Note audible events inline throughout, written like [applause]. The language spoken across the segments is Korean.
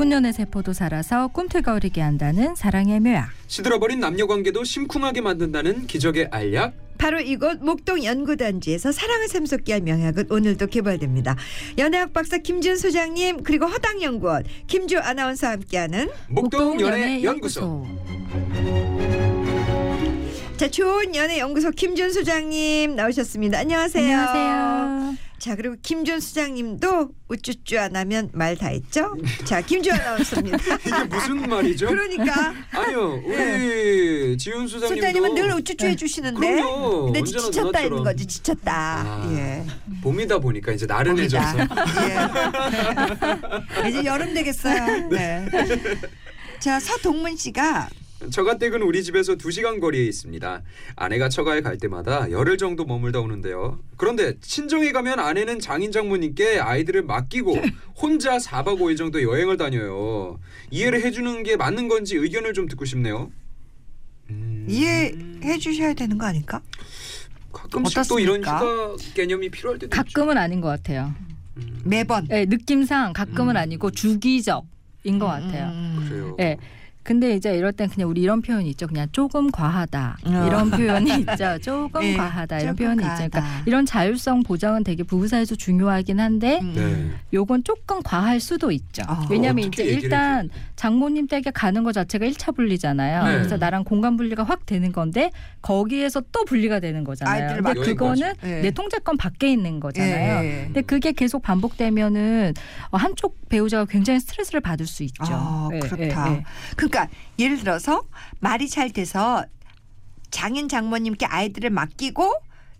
죽은 년의 세포도 살아서 꿈틀거리게 한다는 사랑의 묘약. 시들어버린 남녀 관계도 심쿵하게 만든다는 기적의 알약. 바로 이곳 목동 연구단지에서 사랑을 샘솟게 할 명약은 오늘도 개발됩니다. 연애학 박사 김준 소장님 그리고 허당 연구원 김주 아나운서와 함께하는 목동 연애 연구소. 자 좋은 연애 연구소 김준 소장님 나오셨습니다. 안녕하세요. 안녕하세요. 자 그리고 김준 소장님도 우쭈쭈 안 하면 말 다 했죠. 자 김주 아나운서입니다. [laughs] 이게 무슨 말이죠? 그러니까 아니요, 우리 네. 지훈 소장님도 소장님은 늘 우쭈쭈 해주시는데 그럼요. 근데 지쳤다. 있는 거지 지쳤다. 아, 예. 봄이다 보니까 이제 나른해져서 예. [laughs] 이제 여름 되겠어요. 네. 자 서동문 씨가 처가댁은 우리 집에서 2시간 거리에 있습니다. 아내가 처가에 갈 때마다 열흘 정도 머물다 오는데요. 그런데 친정에 가면 아내는 장인 장모님께 아이들을 맡기고 [laughs] 혼자 4박 5일 정도 여행을 다녀요. 이해를 해주는 게 맞는 건지 의견을 좀 듣고 싶네요. 음, 이해해 주셔야 되는 거 아닐까? 가끔씩 또 이런 어떻습니까? 휴가 개념이 필요할 때도 있죠. 가끔은 아닌 것 같아요. 음, 매번 네, 느낌상 가끔은 음. 아니고 주기적 인 것 같아요. 음. 그래요. 네. 근데 이제 이럴 땐 그냥 우리 이런 표현이 있죠. 그냥 조금 과하다. 어. 이런 표현이 [laughs] 있죠. 조금 네, 과하다. 이런 조금 표현이 과하다. 있죠. 그러니까 이런 자율성 보장은 되게 부부 사이에서 중요하긴 한데 음. 네. 요건 조금 과할 수도 있죠. 아, 왜냐하면 어떻게 이제 일단? 장모님 댁에 가는 것 자체가 1차 분리잖아요. 네. 그래서 나랑 공간 분리가 확 되는 건데 거기에서 또 분리가 되는 거잖아요. 근데 그거는 예. 내 통제권 밖에 있는 거잖아요. 예. 근데 그게 계속 반복되면은 어, 한쪽 배우자가 굉장히 스트레스를 받을 수 있죠. 아, 예, 그렇다. 예, 예. 그러니까 예를 들어서 말이 잘 돼서 장인 장모님께 아이들을 맡기고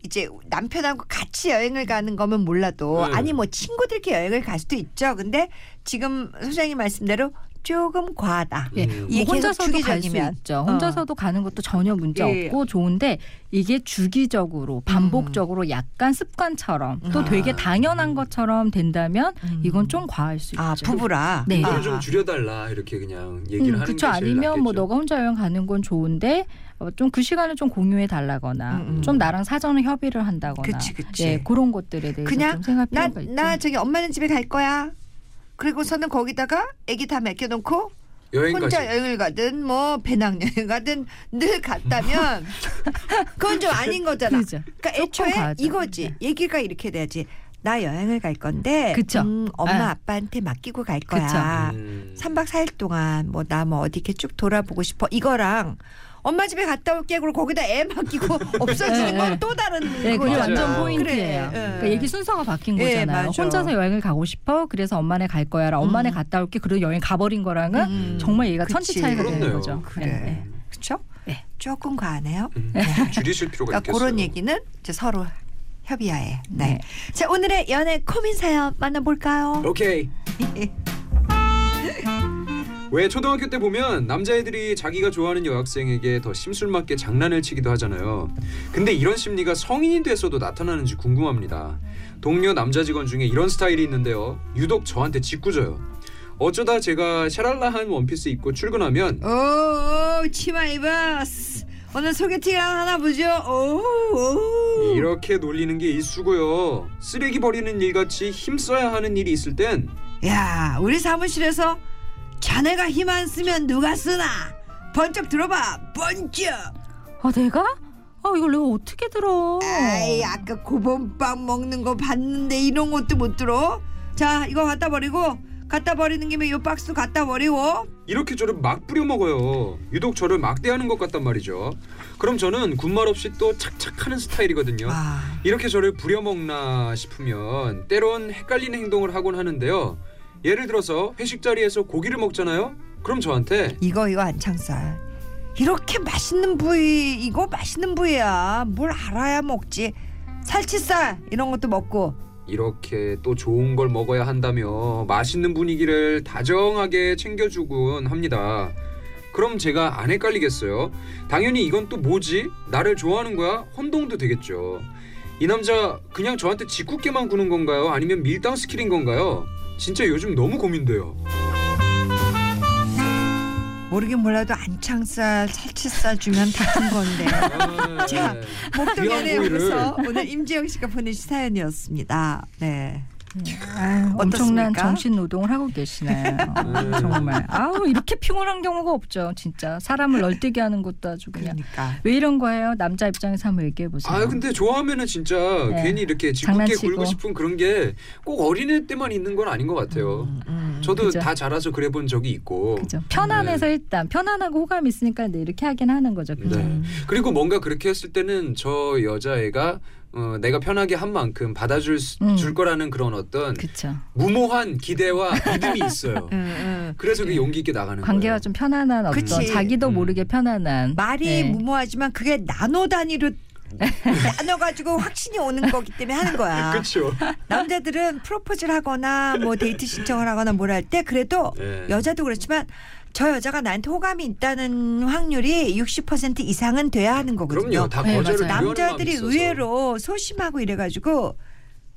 이제 남편하고 같이 여행을 가는 거면 몰라도 네. 아니 뭐 친구들끼리 여행을 갈 수도 있죠. 근데 지금 소장님 말씀대로 조금 과하다. 예, 음. 이게 뭐 혼자서도 갈 수. 있죠. 어. 혼자서도 가는 것도 전혀 문제 예. 없고 좋은데 이게 주기적으로 반복적으로 약간 습관처럼 또 아. 되게 당연한 것처럼 된다면 음. 이건 좀 과할 수 있죠. 아 부부라. 네. 아. 좀 줄여달라 이렇게 그냥 얘기를 음, 하는 그쵸 아니면 뭐 낫겠죠. 너가 혼자 여행 가는 건 좋은데 어, 좀그 시간을 좀 공유해 달라거나 음, 음. 좀 나랑 사전에 협의를 한다거나 그치, 그치. 예, 그런 것들에 대해서 그냥 좀 생각할 나, 필요가 있죠. 나 저기 엄마는 집에 갈 거야. 그리고서는 거기다가 아기 다 맡겨놓고 여행까지 혼자 여행을 가든 뭐 배낭여행 가든 늘 갔다면 [laughs] 그건 좀 아닌 거잖아. 그죠. 그러니까 애초에. 이거지. 얘기가 이렇게 돼야지. 나 여행을 갈 건데 그쵸. 음, 엄마 아. 아빠한테 맡기고 갈 거야. 음. 3박 4일 동안 뭐나뭐 어디 이렇게 쭉 돌아보고 싶어. 이거랑 엄마 집에 갔다 올게 그리고 거기다 애 맡기고 [laughs] 없어지는 네, 건 네. 또 다른 네, 그게. 완전 그래, 포인트예요. 예. 그러니까 얘기 순서가 바뀐 예, 거잖아요. 맞아. 혼자서 여행을 가고 싶어. 그래서 엄마네 갈 거야랑 엄마네 음. 갔다 올게. 그리고 여행 가버린 거랑은 음. 정말 얘가 그치. 천지 차이가 되는 그렇네요. 거죠. 그래. 예, 예. 그렇죠? 네. 조금 과하네요. 음, 줄이실 필요가 그러니까 있겠어요. 그런 얘기는 이제 서로 협의하에. 네. 네. 자 오늘의 연애 코민 사연 만나볼까요? 오케이. [laughs] 왜 초등학교 때 보면 남자애들이 자기가 좋아하는 여학생에게 더 심술맞게 장난을 치기도 하잖아요. 근데 이런 심리가 성인이 돼서도 나타나는지 궁금합니다. 동료 남자 직원 중에 이런 스타일이 있는데요. 유독 저한테 짓궂어요. 어쩌다 제가 샤랄라한 원피스 입고 출근하면 오, 오 치마 입었어. 오늘 소개팅 하나 보죠. 오, 오. 이렇게 놀리는 게 일수고요. 쓰레기 버리는 일같이 힘써야 하는 일이 있을 땐 야 우리 사무실에서 자네가 힘 안 쓰면 누가 쓰나? 번쩍 들어봐. 번쩍. 아 내가? 아 이걸 내가 어떻게 들어? 에이 아까 고범빵 먹는 거 봤는데 이런 것도 못 들어? 자 이거 갖다 버리고 갖다 버리는 김에 요 박스 갖다 버리고 이렇게 저를 막 뿌려 먹어요. 유독 저를 막대하는 것 같단 말이죠. 그럼 저는 군말 없이 또 착착하는 스타일이거든요. 아 이렇게 저를 부려먹나 싶으면 때론 헷갈리는 행동을 하곤 하는데요. 예를 들어서 회식 자리에서 고기를 먹잖아요. 그럼 저한테 이거 이거 안창살 이렇게 맛있는 부위 이거 맛있는 부위야 뭘 알아야 먹지 살치살 이런 것도 먹고 이렇게 또 좋은 걸 먹어야 한다며 맛있는 분위기를 다정하게 챙겨주곤 합니다. 그럼 제가 안 헷갈리겠어요? 당연히 이건 또 뭐지? 나를 좋아하는 거야? 혼동도 되겠죠. 이 남자 그냥 저한테 짓궂게만 구는 건가요? 아니면 밀당 스킬인 건가요? 진짜 요즘 너무 고민돼요. 모르긴 몰라도 안창살 살치살 주면 다 큰 건데 아, 자, 네. 목동 귀한 연애 고기를. 연구소 오늘 임지영 씨가 보내신 사연이었습니다 네 아유, 엄청난? 정신 노동을 하고 계시네요. 음. [laughs] 정말. 아우 이렇게 피곤한 경우가 없죠. 진짜 사람을 널뛰게 하는 것도 아주 그냥. 그러니까. 왜 이런 거예요? 남자 입장에서 한번 얘기해 보세요. 아 근데 좋아하면은 진짜 네. 괜히 이렇게 짓궂게. 굴고 싶은 그런 게 꼭 어린애 때만 있는 건 아닌 것 같아요. 음, 음. 저도 그죠. 다 자라서 그래 본 적이 있고. 그죠. 편안해서 네. 일단 편안하고 호감이 있으니까 네, 이렇게 하긴 하는 거죠. 그죠. 네. 그리고 뭔가 그렇게 했을 때는 저 여자애가 어, 내가 편하게 한 만큼 받아줄 수- 음. 줄 거라는 그런 어떤 그렇죠. 무모한 기대와 믿음이 있어요. [laughs] 음, 음. 그래서 그 용기 있게 나가는 관계가 거예요. 좀 편안한 어떤 그치. 자기도 음. 모르게 편안한 말이 네. 무모하지만 그게 나노 단위로 [laughs] 나눠가지고 확신이 오는 거기 때문에 하는 거야. [laughs] 그렇죠. 남자들은 프로포즈를 하거나 뭐 데이트 신청을 하거나 뭘 할 때 그래도 네. 여자도 그렇지만 저 여자가 나한테 호감이 있다는 확률이 60% 이상은 돼야 하는 거거든요. 그럼요. 다 네, 거절을 남자들이. 의외로 소심하고 이래가지고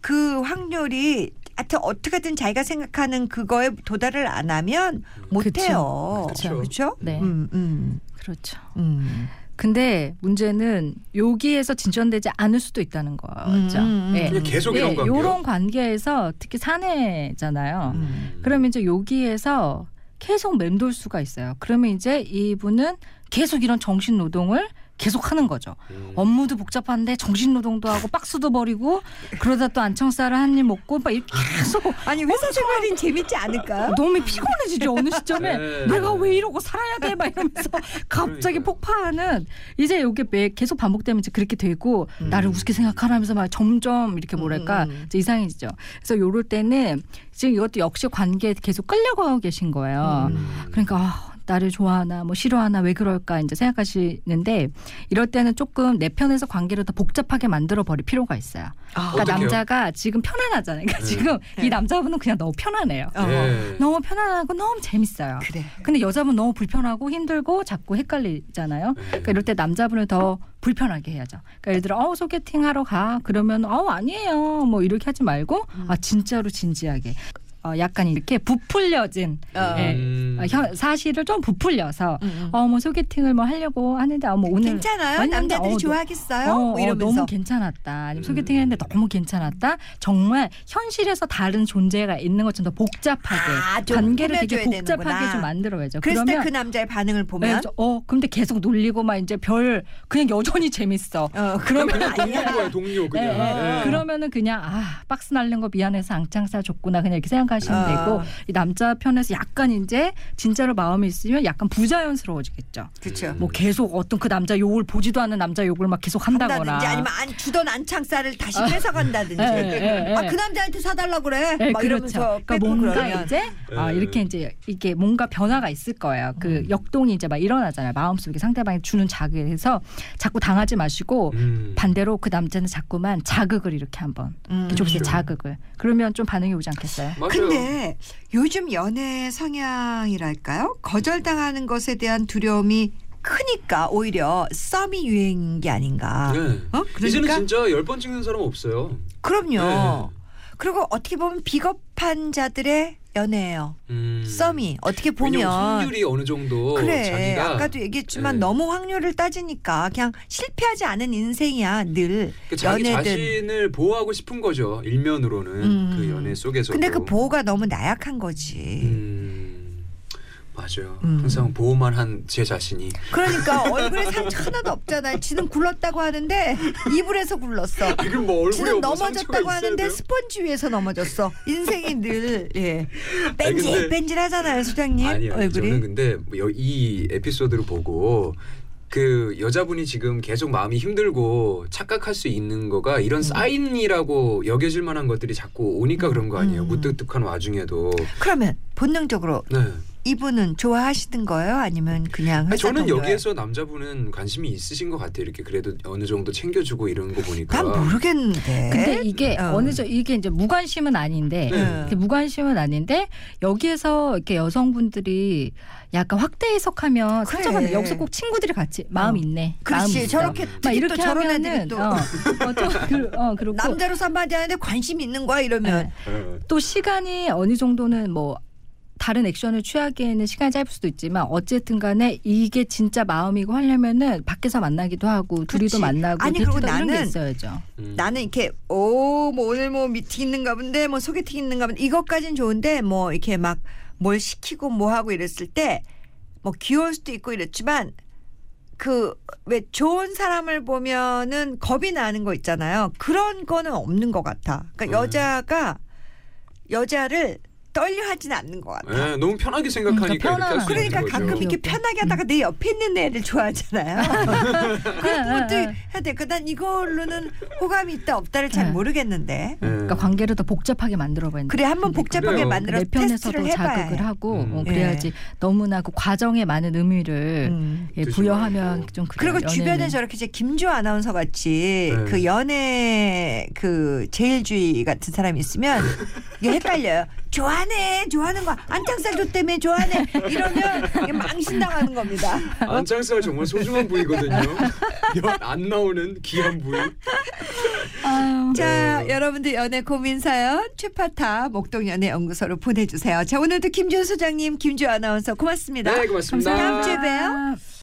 그 확률이 하여튼 어떻게든 자기가 생각하는 그거에 도달을 안 하면 못해요. 그쵸. 그렇죠? 네. 음, 음, 그렇죠. 음. 근데 문제는 여기에서 진전되지 않을 수도 있다는 거죠. 음, 음, 예. 음. 그냥 계속 이런 관계요. 이런 관계에서 특히 사내잖아요. 음. 그러면 이제 여기에서 계속 맴돌 수가 있어요. 그러면 이제 이분은 계속 이런 정신 노동을 계속 하는 거죠. 음. 업무도 복잡한데 정신 노동도 하고 박스도 버리고 그러다 또 안청살을 한입 먹고 막 이렇게 계속 아니 회사 생활은 재밌지 않을까요? 너무 피곤해지죠 어느 시점에 네. 내가 왜 이러고 살아야 돼 막 이러면서 [laughs] 갑자기 그러니까요. 폭파하는 이제 이게 매 계속 반복되면 이제 그렇게 되고 음. 나를 우습게 생각하라면서 막 점점 이렇게 뭐랄까 음, 음. 이제 이상해지죠. 그래서 요럴 때는 지금 이것도 역시 관계에 계속 끌려가고 계신 거예요. 음. 그러니까 아, 나를 좋아하나 뭐 싫어하나 왜 그럴까 이제 생각하시는데 이럴 때는 조금 내 편에서 관계를 더 복잡하게 만들어 버릴 필요가 있어요. 아, 그러니까 어떡해요? 남자가 지금 편안하잖아요. 그러니까 네. 지금 네. 이 남자분은 그냥 너무 편안해요. 어. 네. 너무 편안하고 너무 재밌어요. 그래. 근데 여자분 너무 불편하고 힘들고 자꾸 헷갈리잖아요. 그러니까 이럴 때 남자분을 더 불편하게 해야죠. 그러니까 예를 들어 어 소개팅 하러 가 그러면 어 아니에요 뭐 이렇게 하지 말고 음. 아 진짜로 진지하게 어 약간 이렇게 부풀려진 어. 예. 음. 아, 현- 사실을 좀 부풀려서 음, 음. 어뭐 소개팅을 뭐 하려고 하는데 어뭐 오늘 괜찮아요? 남자들이 어, 너- 좋아하겠어요? 어, 뭐 어, 이러면서. 너무 괜찮았다. 아니면 음. 소개팅 했는데 너무 괜찮았다. 정말 현실에서 다른 존재가 있는 것처럼 더 복잡하게 아, 좀 관계를 되게 복잡하게 되는구나. 좀 만들어야죠. 그랬을 때 그러면 그 남자의 반응을 네, 보면 저- 어 근데 계속 놀리고 막 이제 별 그냥 여전히 재밌어. 어, 그러면 그냥 동료인 거예요, 동료 그냥. 예, 예. 예. 그러면은 그냥 아 박스 날린 거 미안해서 앙창살 줬구나 그냥 이렇게 생각하시면 어. 되고 이 남자 편에서 약간 이제 진짜로 마음이 있으면 약간 부자연스러워지겠죠. 그렇죠. 뭐 계속 어떤 그 남자 욕을 보지도 않는 남자 욕을 막 계속 한다거나. 한다든지 아니면 안 주던 안창살을 다시 뺏어 간다든지 예, 예, 예. 아그 남자한테 사달라 그래 네, 막 그렇죠. 이러면서 그러니까 뭔가 그러면 이제 아, 네. 이렇게 이제 이게 뭔가 변화가 있을 거예요. 그 음. 역동이 이제 막 일어나잖아요. 마음속에 상대방이 주는 자극에 대해서 자꾸 당하지 마시고 음. 반대로 그 남자는 자꾸만 자극을 이렇게 한번 음. 좁게 그렇죠. 자극을 그러면 좀 반응이 오지 않겠어요? 맞아요. 근데 요즘 연애 성향이 랄까요? 거절당하는 것에 대한 두려움이 크니까 오히려 썸이 유행인 게 아닌가. 네. 어? 이제는 그러니까 진짜 열 번 찍는 사람 없어요. 그럼요. 네. 그리고 어떻게 보면 비겁한 자들의 연애예요. 음. 썸이 어떻게 보면 확률이 어느 정도 그래 자기가 아까도 얘기했지만 네. 너무 확률을 따지니까 그냥 실패하지 않은 인생이야 늘 그 자기 연애든 자신을 보호하고 싶은 거죠. 일면으로는 음. 그 연애 속에서도. 근데 그 보호가 너무 나약한 거지 음. 맞아요. 음. 항상 보호만 한 제 자신이 그러니까 [laughs] 얼굴에 상처 하나도 없잖아요 지는 굴렀다고 하는데 이불에서 굴렀어 [laughs] 지금 뭐 얼굴에 지는 뭐 넘어졌다고 하는데? 스펀지 위에서 넘어졌어 인생이 늘 예. 뺀질 근데- 뺀질 하잖아요 소장님 아니요. 얼굴이 저는 근데 뭐 여- 이 에피소드를 보고 그 여자분이 지금 계속 마음이 힘들고 착각할 수 있는 거가 이런 음. 사인이라고 여겨질 만한 것들이 자꾸 오니까 그런 거 아니에요. 음. 무뚝뚝한 와중에도. 그러면 본능적으로 네. 이분은 좋아하시는 거예요 아니면 그냥 아니, 회사 저는 동료예요? 여기에서 남자분은 관심이 있으신 것 같아요. 이렇게 그래도 어느 정도 챙겨주고 이런 거 보니까. 난 모르겠는데 근데 이게 어. 어. 느저 이게 이제 무관심은 아닌데 네. 무관심은 아닌데 여기에서 이렇게 여성분들이 약간 확대 해석하면 그래. 상처받는 여기서 꼭 친구들이 같이 마음 어. 있네. 마음 그렇지 있어. 저렇게 막또 이렇게 저런 하면은 또 어, 어, 좀 [laughs] 그, 어 그렇고 남자로서 한마디 하는데 관심 있는 거야 이러면 네. 어. 또 시간이 어느 정도는 뭐 다른 액션을 취하기에는 시간이 짧을 수도 있지만 어쨌든 간에 이게 진짜 마음이고 하려면은 밖에서 만나기도 하고 둘이도 그치. 만나고 아니, 그리고 나는 있어야죠. 음. 나는 이렇게 오 뭐 오늘 뭐 미팅 있는가 본데 뭐 소개팅 있는가 본데 이것까진 좋은데 뭐 이렇게 막 뭘 시키고 뭐 하고 이랬을 때 뭐 귀여울 수도 있고 이랬지만 그왜 좋은 사람을 보면은 겁이 나는 거 있잖아요. 그런 거는 없는 것 같아. 그러니까 음. 여자가 여자를 떨려 하진 않는 것 같아. 예, 너무 편하게 생각하니까 그러니까 이렇게. 있는 그러니까 거죠. 가끔 이렇게 귀엽고. 편하게 하다가 내 옆에 있는 애를 좋아하잖아요. [laughs] 그런 것도 해야 돼. 그난 이걸로는 호감이 있다 없다를 잘 네. 모르겠는데. 예. 그러니까 관계를 더 복잡하게 만들어 봐야 그래 한번 복잡하게 그래요. 만들어 내 편에서도 자극을 해. 하고 음. 어, 그래야지 너무나 그 과정에 많은 의미를 음. 예, 부여하면. 좀 그래요. 그리고 주변에 연애는. 저렇게 이제 김주 아나운서 같이 네. 그 연애 그 제일주의 같은 사람이 있으면 이게 헷갈려요. 좋아하네, 좋아하는 거 안창살 줬다며 좋아하네 이러면 이게 망신당하는 겁니다. 안창살 정말 소중한 부위거든요. 연- 안 나오는 귀한 부위. 자, 네. 여러분들 연애 고민 사연 최파타 목동 연애 연구소로 보내주세요. 자, 오늘도 김준 소장님, 김주 아나운서 고맙습니다. 네, 고맙습니다. 다음 주에 봬요. 아.